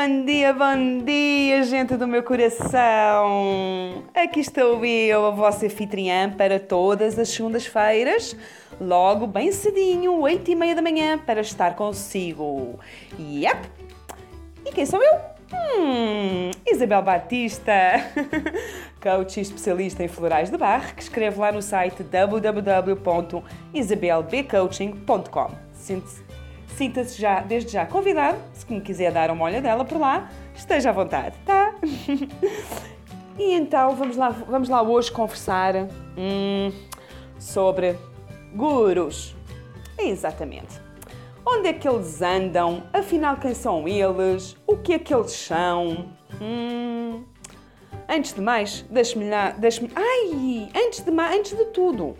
Bom dia, bom dia, gente do meu coração! Aqui estou eu, a vossa anfitriã, para todas as segundas-feiras, logo bem cedinho, 8 e meia da manhã, para estar consigo. Yep! E quem sou eu? Hum, Isabel Batista, coach especialista em florais de barro, que escreve lá no site www.isabelbcoaching.com. Sinta-se já, desde já convidado, se me quiser dar uma olhadela por lá, esteja à vontade, tá? e então vamos lá, vamos lá hoje conversar hum, sobre gurus. Exatamente. Onde é que eles andam? Afinal, quem são eles? O que é que eles são? Hum, antes de mais, deixe-me lá. Deixe ai! Antes de, antes de tudo,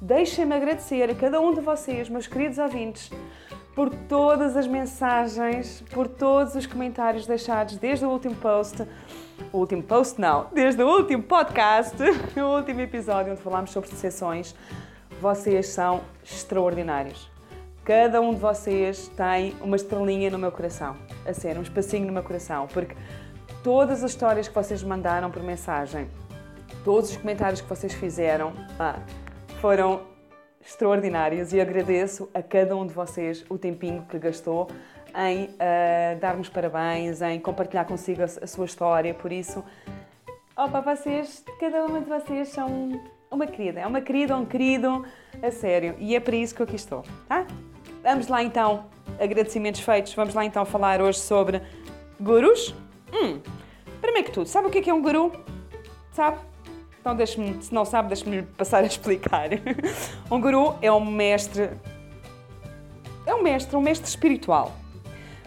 deixem-me agradecer a cada um de vocês, meus queridos ouvintes, por todas as mensagens, por todos os comentários deixados desde o último post. O último post, não, desde o último podcast, o último episódio onde falámos sobre sessões. Vocês são extraordinários. Cada um de vocês tem uma estrelinha no meu coração. A sério, um espacinho no meu coração. Porque todas as histórias que vocês mandaram por mensagem, todos os comentários que vocês fizeram, ah, foram extraordinários e agradeço a cada um de vocês o tempinho que gastou em uh, dar-nos parabéns, em compartilhar consigo a, a, sua história. Por isso, opa, vocês, cada uma de vocês são uma querida, é uma querida, um querido, a sério. E é para isso que eu aqui estou, tá? Vamos lá então, agradecimentos feitos, vamos lá então falar hoje sobre gurus. Hum, primeiro que tudo, sabe o que é, é um guru? Sabe? Então, se não sabe, deixe-me passar a explicar. Um guru é um mestre. É um mestre, um mestre espiritual.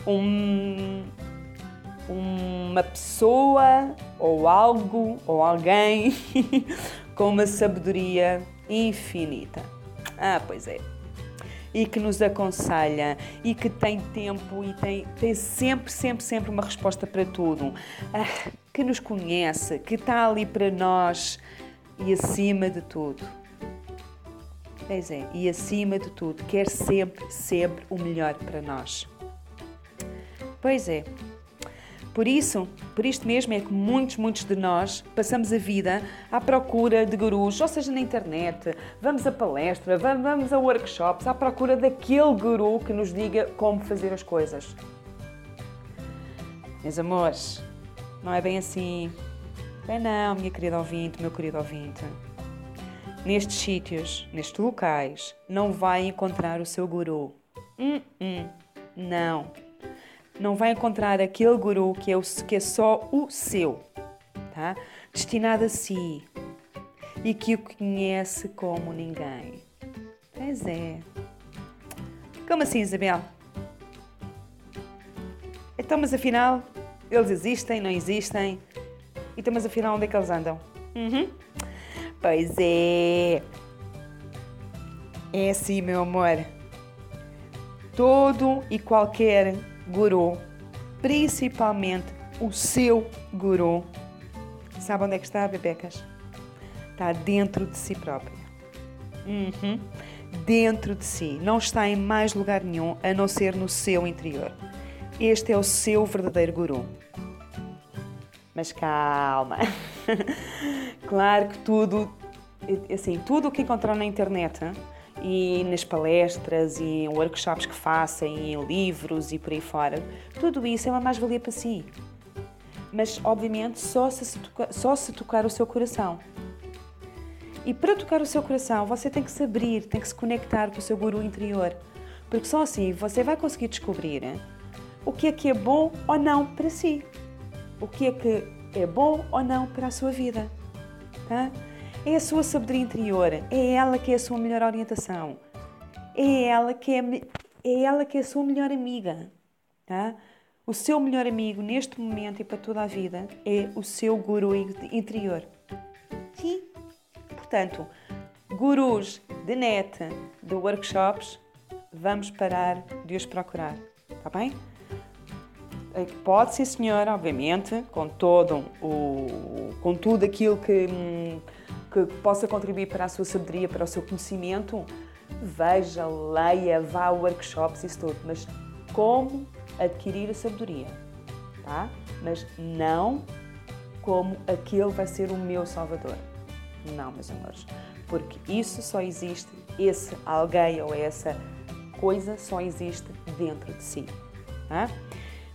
Um, uma pessoa ou algo ou alguém com uma sabedoria infinita. Ah, pois é. E que nos aconselha e que tem tempo e tem, tem sempre, sempre, sempre uma resposta para tudo. Ah, que nos conhece, que está ali para nós e acima de tudo. Pois é, e acima de tudo, quer sempre, sempre o melhor para nós. Pois é. Por isso, por isto mesmo é que muitos, muitos de nós passamos a vida à procura de gurus, ou seja, na internet, vamos a palestra, vamos a workshops, à procura daquele guru que nos diga como fazer as coisas. Meus amores, não é bem assim. Bem não, minha querida ouvinte, meu querido ouvinte. Nestes sítios, nestes locais, não vai encontrar o seu guru. Hum, hum, não. Não vai encontrar aquele guru que é, o, que é só o seu, tá? Destinado a si e que o conhece como ninguém. Pois é. Como assim, Isabel? Então, mas afinal, eles existem, não existem? Então, mas afinal, onde é que eles andam? Uhum. Pois é. É assim, meu amor. Todo e qualquer guru, principalmente o seu guru, sabe onde é que está, bebecas? Está dentro de si próprio. Uhum. Dentro de si. Não está em mais lugar nenhum a não ser no seu interior. Este é o seu verdadeiro guru. Mas calma. claro que tudo, assim, tudo o que encontrar na internet e nas palestras e em workshops que faça e em livros e por aí fora, tudo isso é uma mais-valia para si. Mas, obviamente, só se, só se tocar o seu coração. E para tocar o seu coração, você tem que se abrir, tem que se conectar com o seu guru interior. Porque só assim você vai conseguir descobrir o que é que é bom ou não para si o que é que é bom ou não para a sua vida. Tá? É a sua sabedoria interior, é ela que é a sua melhor orientação, é ela que é, é ela que é a sua melhor amiga. Tá? O seu melhor amigo neste momento e para toda a vida é o seu guru interior. Sim. Portanto, gurus de net, de workshops, vamos parar de os procurar. Está bem? Pode, sim, senhora, obviamente, com todo o, com tudo aquilo que, hum, que possa contribuir para a sua sabedoria, para o seu conhecimento, veja, leia, vá a workshops, isso tudo. Mas como adquirir a sabedoria? tá? Mas não como aquele vai ser o meu salvador. Não, meus amores. Porque isso só existe, esse alguém ou essa coisa só existe dentro de si. Tá?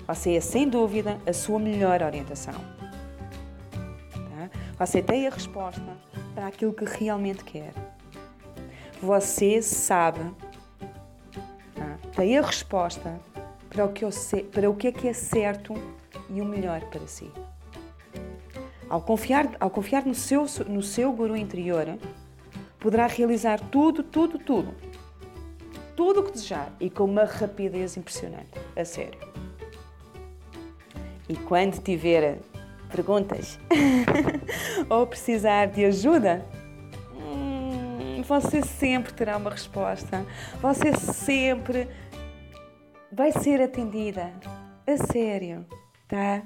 Você é, sem dúvida, a sua melhor orientação. Tá? Você tem a resposta para aquilo que realmente quer. Você sabe, tá? tem a resposta para o, que eu sei, para o que é que é certo e o melhor para si. Ao confiar, ao confiar no, seu, no seu guru interior, poderá realizar tudo, tudo, tudo. Tudo o que desejar e com uma rapidez impressionante. A sério. E quando tiver perguntas ou precisar de ajuda, hum, você sempre terá uma resposta. Você sempre vai ser atendida. A sério, tá?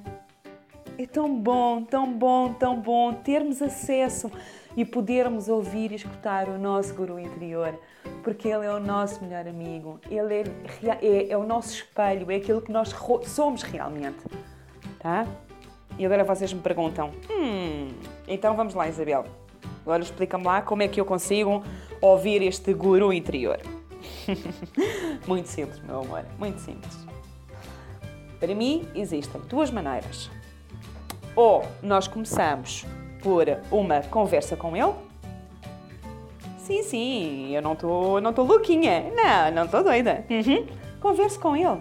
É tão bom, tão bom, tão bom termos acesso e podermos ouvir e escutar o nosso guru interior, porque ele é o nosso melhor amigo, ele é, é, é o nosso espelho, é aquilo que nós somos realmente, tá? E agora vocês me perguntam, hum, então vamos lá, Isabel. Agora explica-me lá como é que eu consigo ouvir este guru interior. muito simples, meu amor, muito simples. Para mim, existem duas maneiras. Ou nós começamos por uma conversa com ele. Sim, sim, eu não estou não tô louquinha. Não, não estou doida. Uhum. Converse com ele.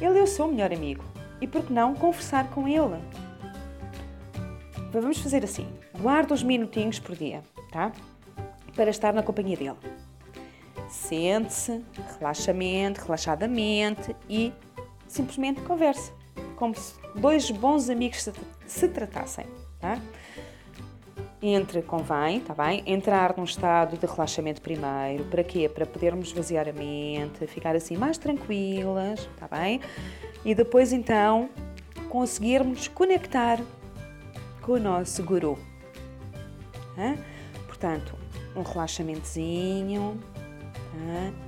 Ele é o seu melhor amigo. E por que não conversar com ele? Vamos fazer assim. Guarda uns minutinhos por dia, tá? Para estar na companhia dele. Sente-se, relaxamente, relaxadamente e simplesmente converse como se dois bons amigos se, se tratassem. Tá? Entre, convém, tá bem? Entrar num estado de relaxamento primeiro. Para quê? Para podermos esvaziar a mente, ficar assim mais tranquilas, tá bem? E depois então conseguirmos conectar com o nosso guru. Portanto, um relaxamentozinho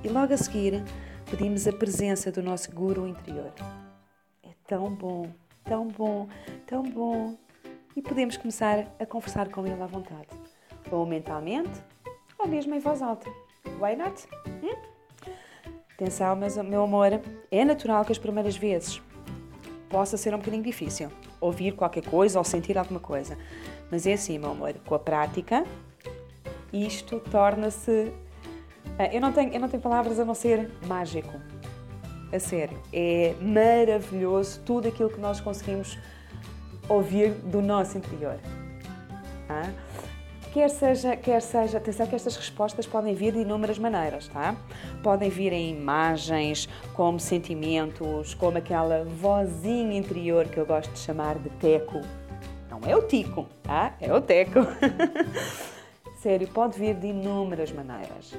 e logo a seguir pedimos a presença do nosso guru interior tão bom, tão bom, tão bom. E podemos começar a conversar com ele à vontade, ou mentalmente, ou mesmo em voz alta. Why not? Hum? Atenção, meu amor, é natural que as primeiras vezes possa ser um bocadinho difícil ouvir qualquer coisa ou sentir alguma coisa. Mas é assim, meu amor, com a prática, isto torna-se. Eh, eu não, tenho, eu não tenho palavras a não ser mágico a sério, é maravilhoso tudo aquilo que nós conseguimos ouvir do nosso interior. Ah? Quer seja, quer seja, atenção que estas respostas podem vir de inúmeras maneiras, tá? Podem vir em imagens, como sentimentos, como aquela vozinha interior que eu gosto de chamar de teco. Não é o tico, tá? É o teco. Sério, pode vir de inúmeras maneiras.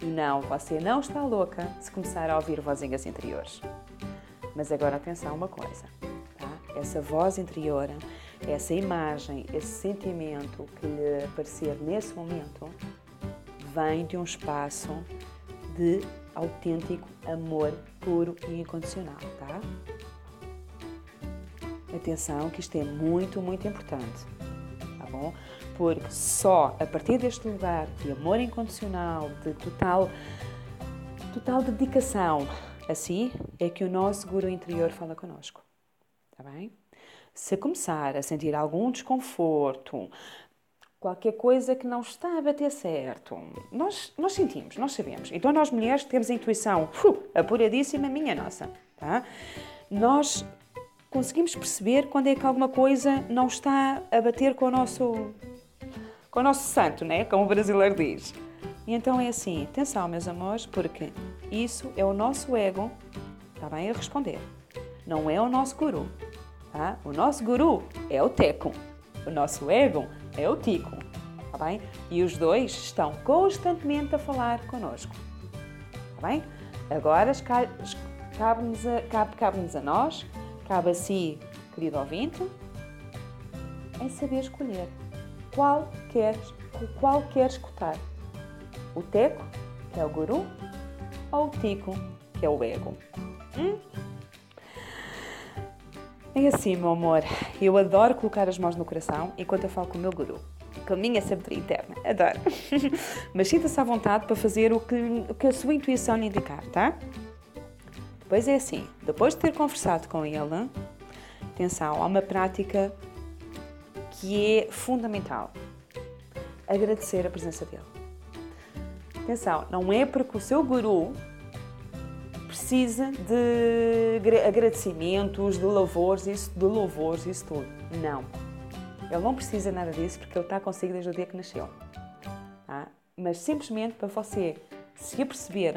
E não, você não está louca se começar a ouvir vozinhas interiores. Mas agora atenção uma coisa, tá? Essa voz interior, essa imagem, esse sentimento que lhe aparecer nesse momento, vem de um espaço de autêntico amor puro e incondicional, tá? Atenção que isto é muito, muito importante, tá bom? porque só a partir deste lugar de amor incondicional, de total, total dedicação a si, é que o nosso guru interior fala connosco. Está bem? Se começar a sentir algum desconforto, qualquer coisa que não está a bater certo, nós, nós sentimos, nós sabemos. Então, nós mulheres temos a intuição uh, apuradíssima, minha nossa. Tá? Nós conseguimos perceber quando é que alguma coisa não está a bater com o nosso com o nosso santo, né? como o brasileiro diz. E então é assim, atenção meus amores, porque isso é o nosso ego, está bem a responder. Não é o nosso guru, tá? O nosso guru é o teco, o nosso ego é o tico, tá bem? E os dois estão constantemente a falar connosco, tá bem? Agora cabe-nos a, cabe, cabe a nós, cabe a si, querido ouvinte, em saber escolher qual quer, qual quer escutar? O teco, que é o guru, ou o tico, que é o ego? Hum? É assim, meu amor. Eu adoro colocar as mãos no coração enquanto eu falo com o meu guru. Com a minha sabedoria interna. Adoro. Mas sinta-se à vontade para fazer o que, o que a sua intuição lhe indicar, tá? Depois é assim. Depois de ter conversado com ele, atenção, há uma prática que é fundamental. Agradecer a presença dele. Atenção, não é porque o seu guru precisa de agradecimentos, de louvores, isso, de louvores, isso tudo. Não. Ele não precisa nada disso porque ele está consigo desde o dia que nasceu. Tá? Mas simplesmente para você se aperceber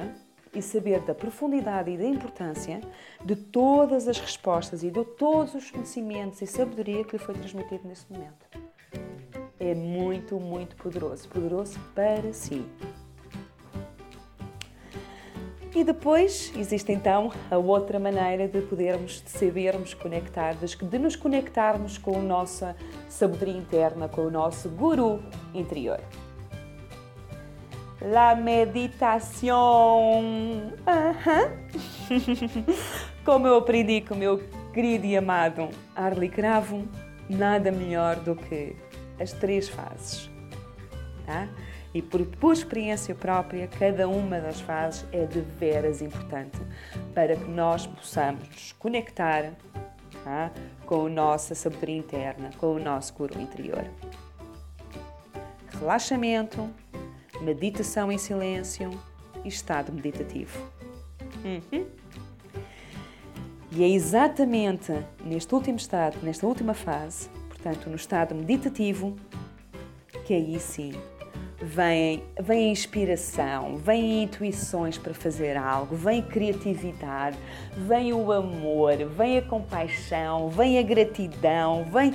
e saber da profundidade e da importância de todas as respostas e de todos os conhecimentos e sabedoria que lhe foi transmitido nesse momento. É muito, muito poderoso. Poderoso para si. E depois existe então a outra maneira de podermos, de sabermos conectar, de nos conectarmos com a nossa sabedoria interna, com o nosso guru interior. La meditação. Como eu aprendi com o meu querido e amado Arli Cravo, nada melhor do que as três fases. Tá? E por, por experiência própria, cada uma das fases é de veras importante para que nós possamos nos conectar tá? com a nossa sabedoria interna, com o nosso guru interior. Relaxamento, meditação em silêncio e estado meditativo. Uhum. E é exatamente neste último estado, nesta última fase, portanto, no estado meditativo, que aí sim vem, vem a inspiração, vem intuições para fazer algo, vem criatividade, vem o amor, vem a compaixão, vem a gratidão, vem.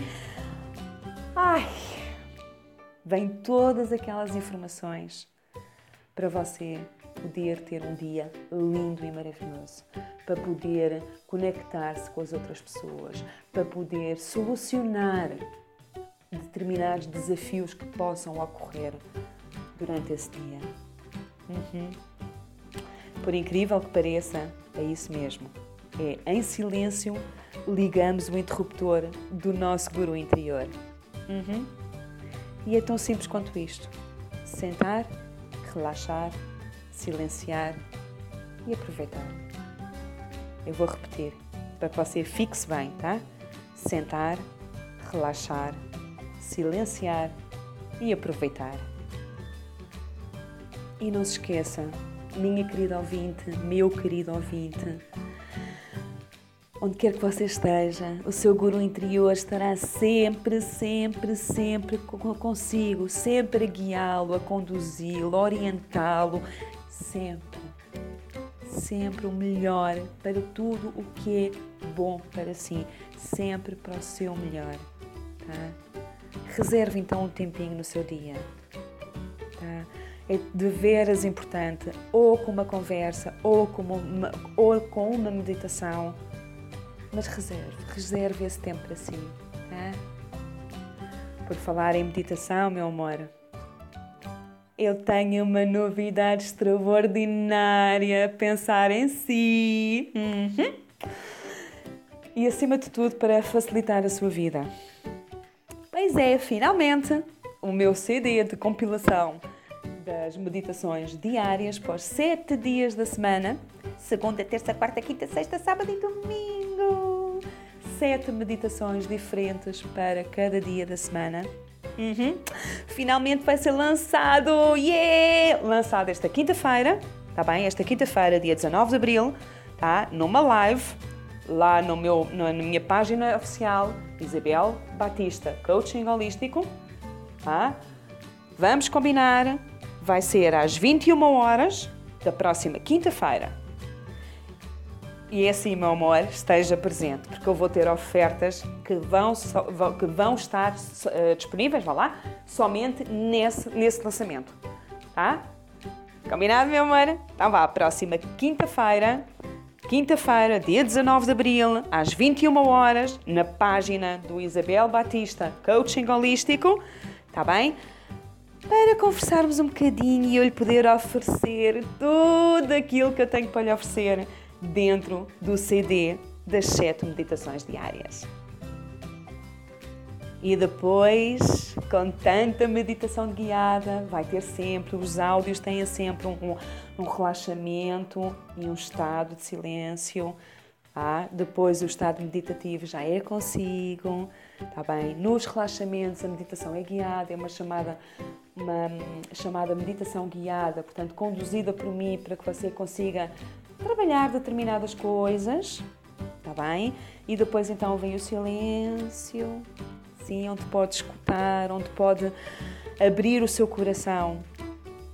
Ai! Vem todas aquelas informações para você poder ter um dia lindo e maravilhoso, para poder conectar-se com as outras pessoas, para poder solucionar determinados desafios que possam ocorrer durante esse dia. Uhum. Por incrível que pareça, é isso mesmo. É em silêncio ligamos o interruptor do nosso guru interior. Uhum. E é tão simples quanto isto: sentar, relaxar, silenciar e aproveitar. Eu vou repetir para que você fixe bem, tá? Sentar, relaxar, silenciar e aproveitar. E não se esqueça, minha querida ouvinte, meu querido ouvinte, onde quer que você esteja, o seu guru interior estará sempre, sempre, sempre consigo, sempre a guiá-lo, a conduzi-lo, a orientá-lo, sempre, sempre o melhor para tudo o que é bom para si, sempre para o seu melhor, tá? Reserve então um tempinho no seu dia. Tá? É de veras importante, ou com uma conversa, ou com uma, ou com uma meditação, mas reserve, reserve esse tempo para si. Tá? Por falar em meditação, meu amor, eu tenho uma novidade extraordinária, pensar em si. Uhum. E acima de tudo, para facilitar a sua vida. Pois é, finalmente, o meu CD de compilação das meditações diárias os sete dias da semana segunda, terça, quarta, quinta, sexta, sábado e domingo. Sete meditações diferentes para cada dia da semana. Uhum. Finalmente vai ser lançado! Yeah! Lançado esta quinta-feira, tá bem? Esta quinta-feira, dia 19 de abril, tá? Numa live lá no meu, na minha página oficial, Isabel Batista, Coaching Holístico. Tá? Vamos combinar, vai ser às 21 horas da próxima quinta-feira. E é assim, meu amor, esteja presente, porque eu vou ter ofertas que vão, que vão estar uh, disponíveis, vá lá, somente nesse, nesse lançamento. Tá? Combinado, meu amor? Então vá, próxima quinta-feira, quinta-feira, dia 19 de abril, às 21 horas, na página do Isabel Batista Coaching Holístico, tá bem? Para conversarmos um bocadinho e eu lhe poder oferecer tudo aquilo que eu tenho para lhe oferecer dentro do CD das sete meditações diárias. E depois, com tanta meditação guiada, vai ter sempre, os áudios têm sempre um, um relaxamento e um estado de silêncio. Ah, depois o estado meditativo já é consigo, tá bem? Nos relaxamentos a meditação é guiada, é uma chamada, uma chamada meditação guiada, portanto conduzida por mim para que você consiga trabalhar determinadas coisas, tá bem? E depois então vem o silêncio, sim, onde pode escutar, onde pode abrir o seu coração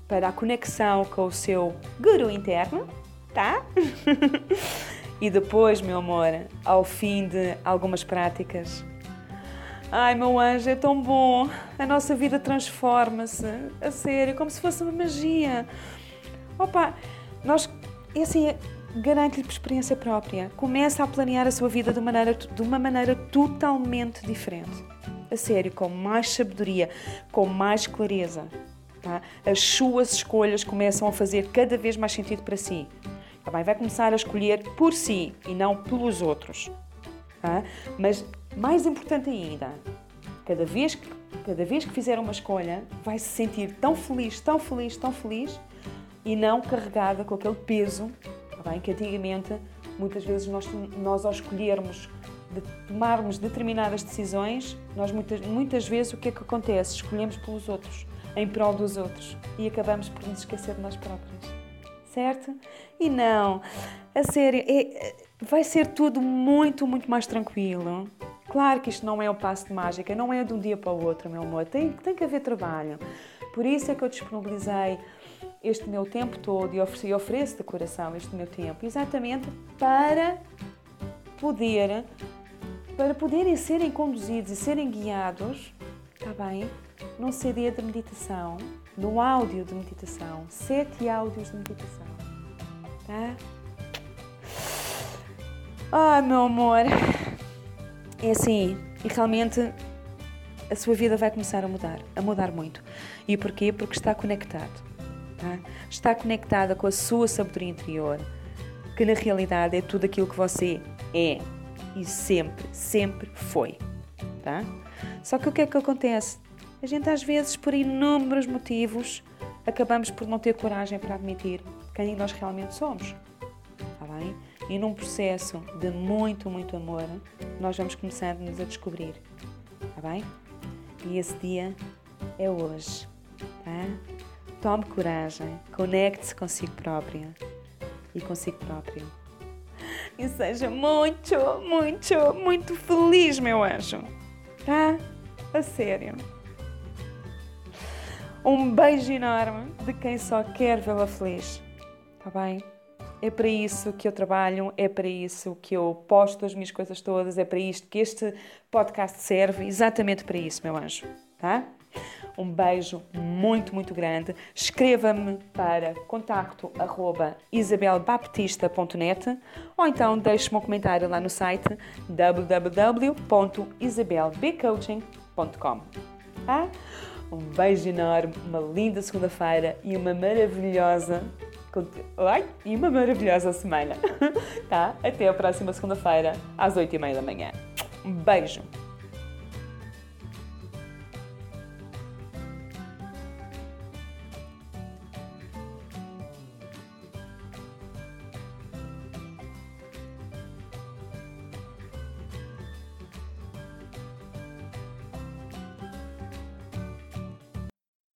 para a conexão com o seu guru interno, tá? e depois, meu amor, ao fim de algumas práticas, ai meu anjo, é tão bom, a nossa vida transforma-se, a sério, como se fosse uma magia. Opa, nós, é assim, garanto-lhe por experiência própria, começa a planear a sua vida de, maneira, de uma maneira totalmente diferente a sério, com mais sabedoria, com mais clareza. Tá? As suas escolhas começam a fazer cada vez mais sentido para si. Bem? Vai começar a escolher por si e não pelos outros. Tá? Mas mais importante ainda, cada vez, que, cada vez que fizer uma escolha, vai se sentir tão feliz, tão feliz, tão feliz e não carregada com aquele peso tá bem? que antigamente, muitas vezes, nós, nós ao escolhermos de tomarmos determinadas decisões, nós muitas, muitas vezes o que é que acontece? Escolhemos pelos outros, em prol dos outros e acabamos por nos esquecer de nós próprios. Certo? E não, a sério, é, vai ser tudo muito, muito mais tranquilo. Claro que isto não é um passo de mágica, não é de um dia para o outro, meu amor. Tem, tem que haver trabalho. Por isso é que eu disponibilizei este meu tempo todo e ofereço, ofereço de coração este meu tempo, exatamente para poder para poderem serem conduzidos e serem guiados, está bem? Num CD de meditação, num áudio de meditação, sete áudios de meditação, tá? Ai, meu amor, é assim, e realmente a sua vida vai começar a mudar, a mudar muito. E porquê? Porque está conectado, tá? Está conectada com a sua sabedoria interior, que na realidade é tudo aquilo que você é, e sempre, sempre foi. Tá? Só que o que é que acontece? A gente às vezes, por inúmeros motivos, acabamos por não ter coragem para admitir quem nós realmente somos. Tá bem? E num processo de muito, muito amor, nós vamos começando-nos a descobrir. Tá bem? E esse dia é hoje. Tá? Tome coragem, conecte-se consigo própria e consigo próprio e seja muito, muito, muito feliz, meu anjo. Tá? A sério. Um beijo enorme de quem só quer vê-la feliz. Tá bem? É para isso que eu trabalho, é para isso que eu posto as minhas coisas todas, é para isto que este podcast serve, exatamente para isso, meu anjo. Tá? Um beijo muito, muito grande. Escreva-me para contacto@isabelbaptista.net ou então deixe-me um comentário lá no site www.isabelbcoaching.com. Tá? Um beijo enorme, uma linda segunda-feira e uma maravilhosa Ai, e uma maravilhosa semana. Tá? Até a próxima segunda-feira, às 8h30 da manhã. Um beijo!